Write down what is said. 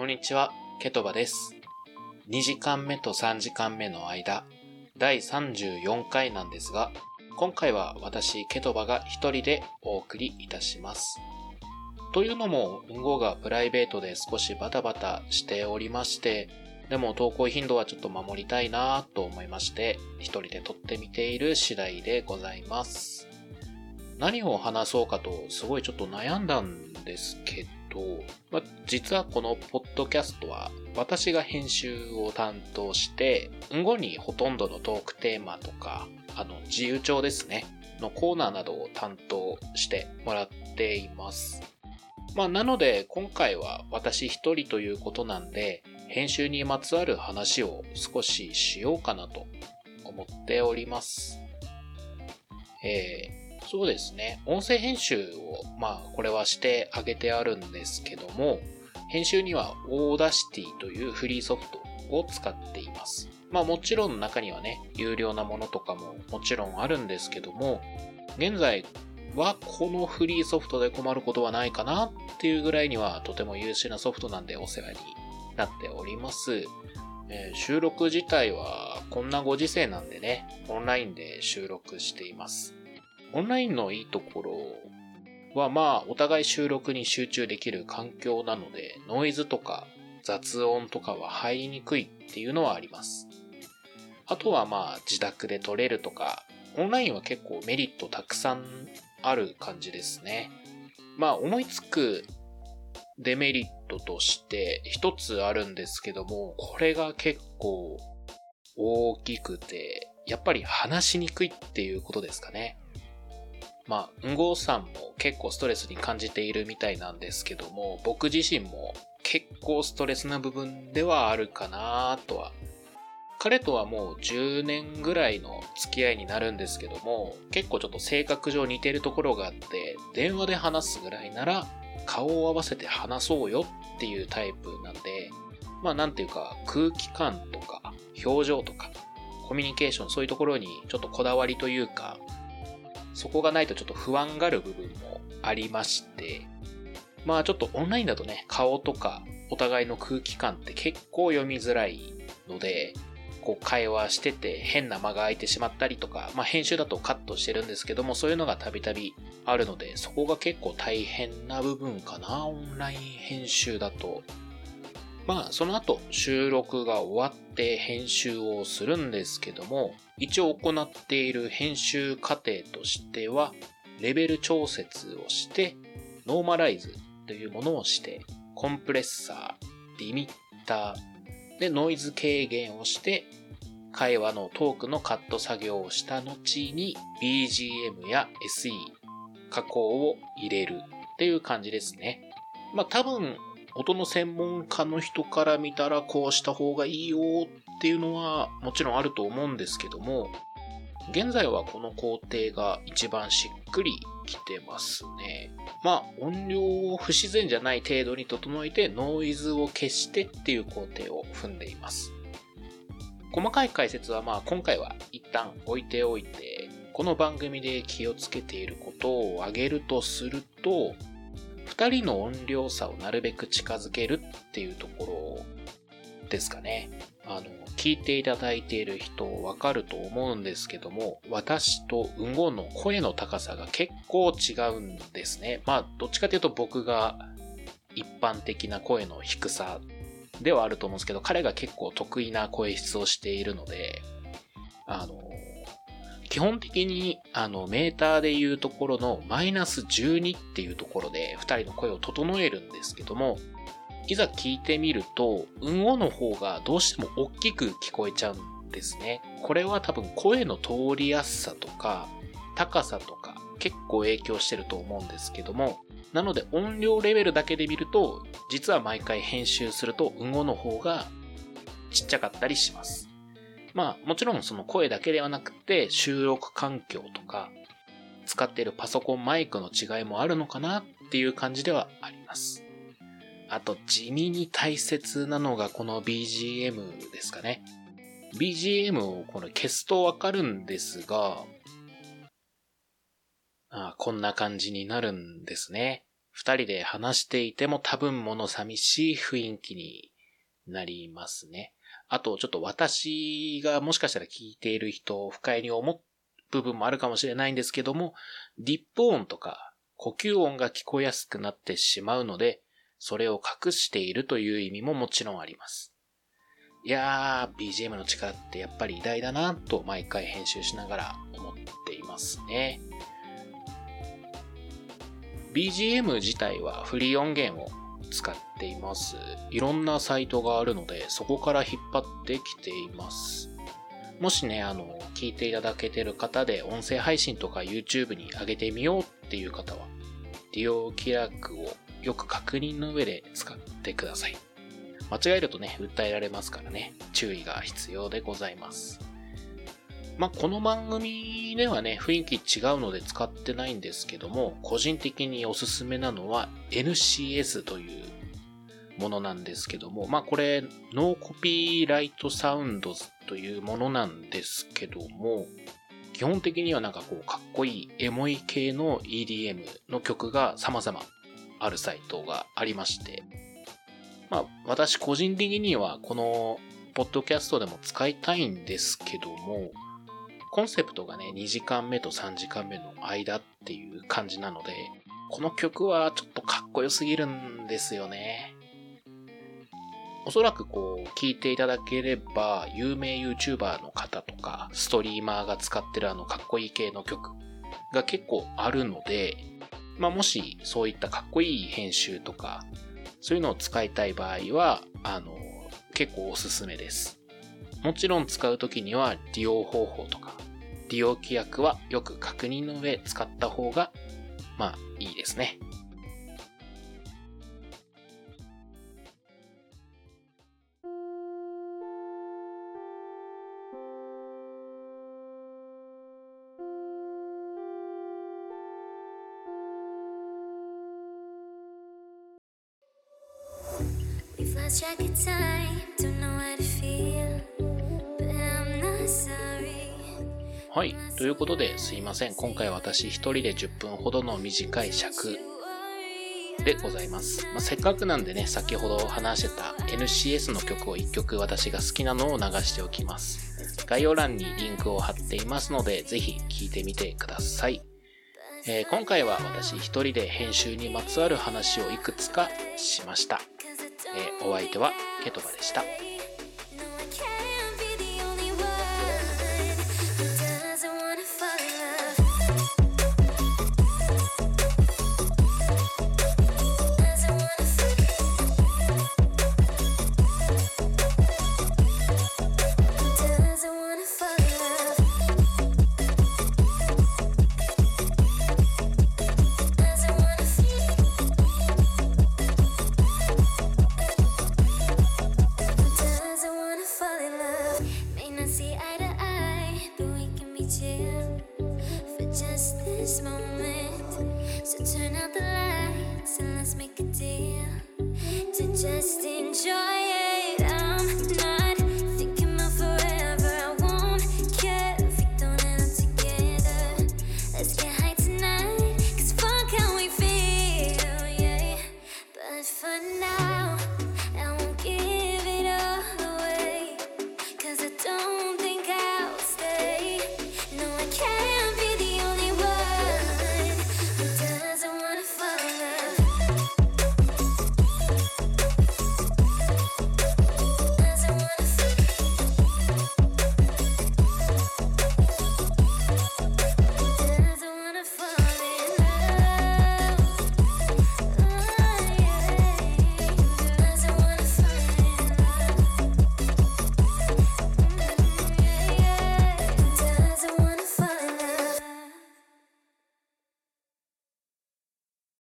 こんにちは、ケトバです。2時間目と3時間目の間、第34回なんですが、今回は私、ケトバが一人でお送りいたします。というのも、運号がプライベートで少しバタバタしておりまして、でも投稿頻度はちょっと守りたいなと思いまして、一人で撮ってみている次第でございます。何を話そうかとすごいちょっと悩んだんですけど、まあ、実はこのポッドキャストは私が編集を担当して、後にほとんどのトークテーマとか、あの、自由帳ですね、のコーナーなどを担当してもらっています。まあ、なので今回は私一人ということなんで、編集にまつわる話を少ししようかなと思っております。えー、そうですね。音声編集を、まあ、これはしてあげてあるんですけども、編集には Audacity というフリーソフトを使っています。まあもちろん中にはね、有料なものとかももちろんあるんですけども、現在はこのフリーソフトで困ることはないかなっていうぐらいにはとても優秀なソフトなんでお世話になっております。えー収録自体はこんなご時世なんでね、オンラインで収録しています。オンラインのいいところはまあお互い収録に集中できる環境なのでノイズとか雑音とかは入りにくいっていうのはあります。あとはまあ自宅で撮れるとかオンラインは結構メリットたくさんある感じですね。まあ思いつくデメリットとして一つあるんですけどもこれが結構大きくてやっぱり話しにくいっていうことですかね。まあ、うんごうさんも結構ストレスに感じているみたいなんですけども、僕自身も結構ストレスな部分ではあるかなとは。彼とはもう10年ぐらいの付き合いになるんですけども、結構ちょっと性格上似てるところがあって、電話で話すぐらいなら顔を合わせて話そうよっていうタイプなんで、まあなんていうか空気感とか表情とかコミュニケーションそういうところにちょっとこだわりというか、そこがないとちょっと不安がる部分もありまして、まあちょっとオンラインだとね、顔とかお互いの空気感って結構読みづらいので、こう会話してて変な間が空いてしまったりとか、まあ編集だとカットしてるんですけども、そういうのがたびたびあるので、そこが結構大変な部分かな、オンライン編集だと。まあその後収録が終わって編集をするんですけども、一応行っている編集過程としては、レベル調節をして、ノーマライズというものをして、コンプレッサー、リミッター、で、ノイズ軽減をして、会話のトークのカット作業をした後に BGM や SE、加工を入れるっていう感じですね。まあ多分、音の専門家の人から見たらこうした方がいいよっていうのはもちろんあると思うんですけども、現在はこの工程が一番しっくりきてますね。まあ音量を不自然じゃない程度に整えてノイズを消してっていう工程を踏んでいます。細かい解説はまあ今回は一旦置いておいて、この番組で気をつけていることを挙げるとすると、2人の音量差をなるべく近づけるっていうところですかね。あの、聞いていただいている人わかると思うんですけども、私とうんごの声の高さが結構違うんですね。まあ、どっちかというと僕が一般的な声の低さではあると思うんですけど、彼が結構得意な声質をしているので、あの、基本的にあのメーターでいうところのマイナス12っていうところで2人の声を整えるんですけども、いざ聞いてみると、うんおの方がどうしても大きく聞こえちゃうんですね。これは多分声の通りやすさとか、高さとか結構影響してると思うんですけども、なので音量レベルだけで見ると、実は毎回編集するとうんおの方がちっちゃかったりします。まあもちろんその声だけではなくて収録環境とか使っているパソコンマイクの違いもあるのかなっていう感じではあります。あと地味に大切なのがこの BGM ですかね。BGM をこれ消すとわかるんですが、あこんな感じになるんですね。二人で話していても多分物寂しい雰囲気になりますね。あと、ちょっと私がもしかしたら聞いている人を、不快に思う部分もあるかもしれないんですけども、リップ音とか呼吸音が聞こえやすくなってしまうので、それを隠しているという意味ももちろんあります。いやー、BGM の力ってやっぱり偉大だなと毎回編集しながら思っていますね。BGM 自体はフリー音源を使っています。いろんなサイトがあるので、そこから引っ張ってきています。もしね、あの、聞いていただけてる方で音声配信とか YouTube に上げてみようっていう方は、利用規約をよく確認の上で使ってください。間違えるとね、訴えられますからね、注意が必要でございます。まあ、この番組ではね、雰囲気違うので使ってないんですけども、個人的におすすめなのは NCS というものなんですけども、まあこれ、ノーコピーライトサウンドズというものなんですけども、基本的にはなんかこう、かっこいいエモい系の EDM の曲が様々あるサイトがありまして、まあ私個人的にはこのポッドキャストでも使いたいんですけども、コンセプトがね、2時間目と3時間目の間っていう感じなので、この曲はちょっとかっこよすぎるんですよね。おそらくこう、聞いていただければ、有名 YouTuber の方とか、ストリーマーが使ってるあのかっこいい系の曲が結構あるので、まあもしそういったかっこいい編集とか、そういうのを使いたい場合は、あの、結構おすすめです。もちろん使うときには利用方法とか、利用規約はよく確認の上使った方が、まあいいですね。はい。ということで、すいません。今回私一人で10分ほどの短い尺でございます。まあ、せっかくなんでね、先ほど話してた NCS の曲を1曲私が好きなのを流しておきます。概要欄にリンクを貼っていますので、ぜひ聴いてみてください。えー、今回は私一人で編集にまつわる話をいくつかしました。えー、お相手はケトバでした。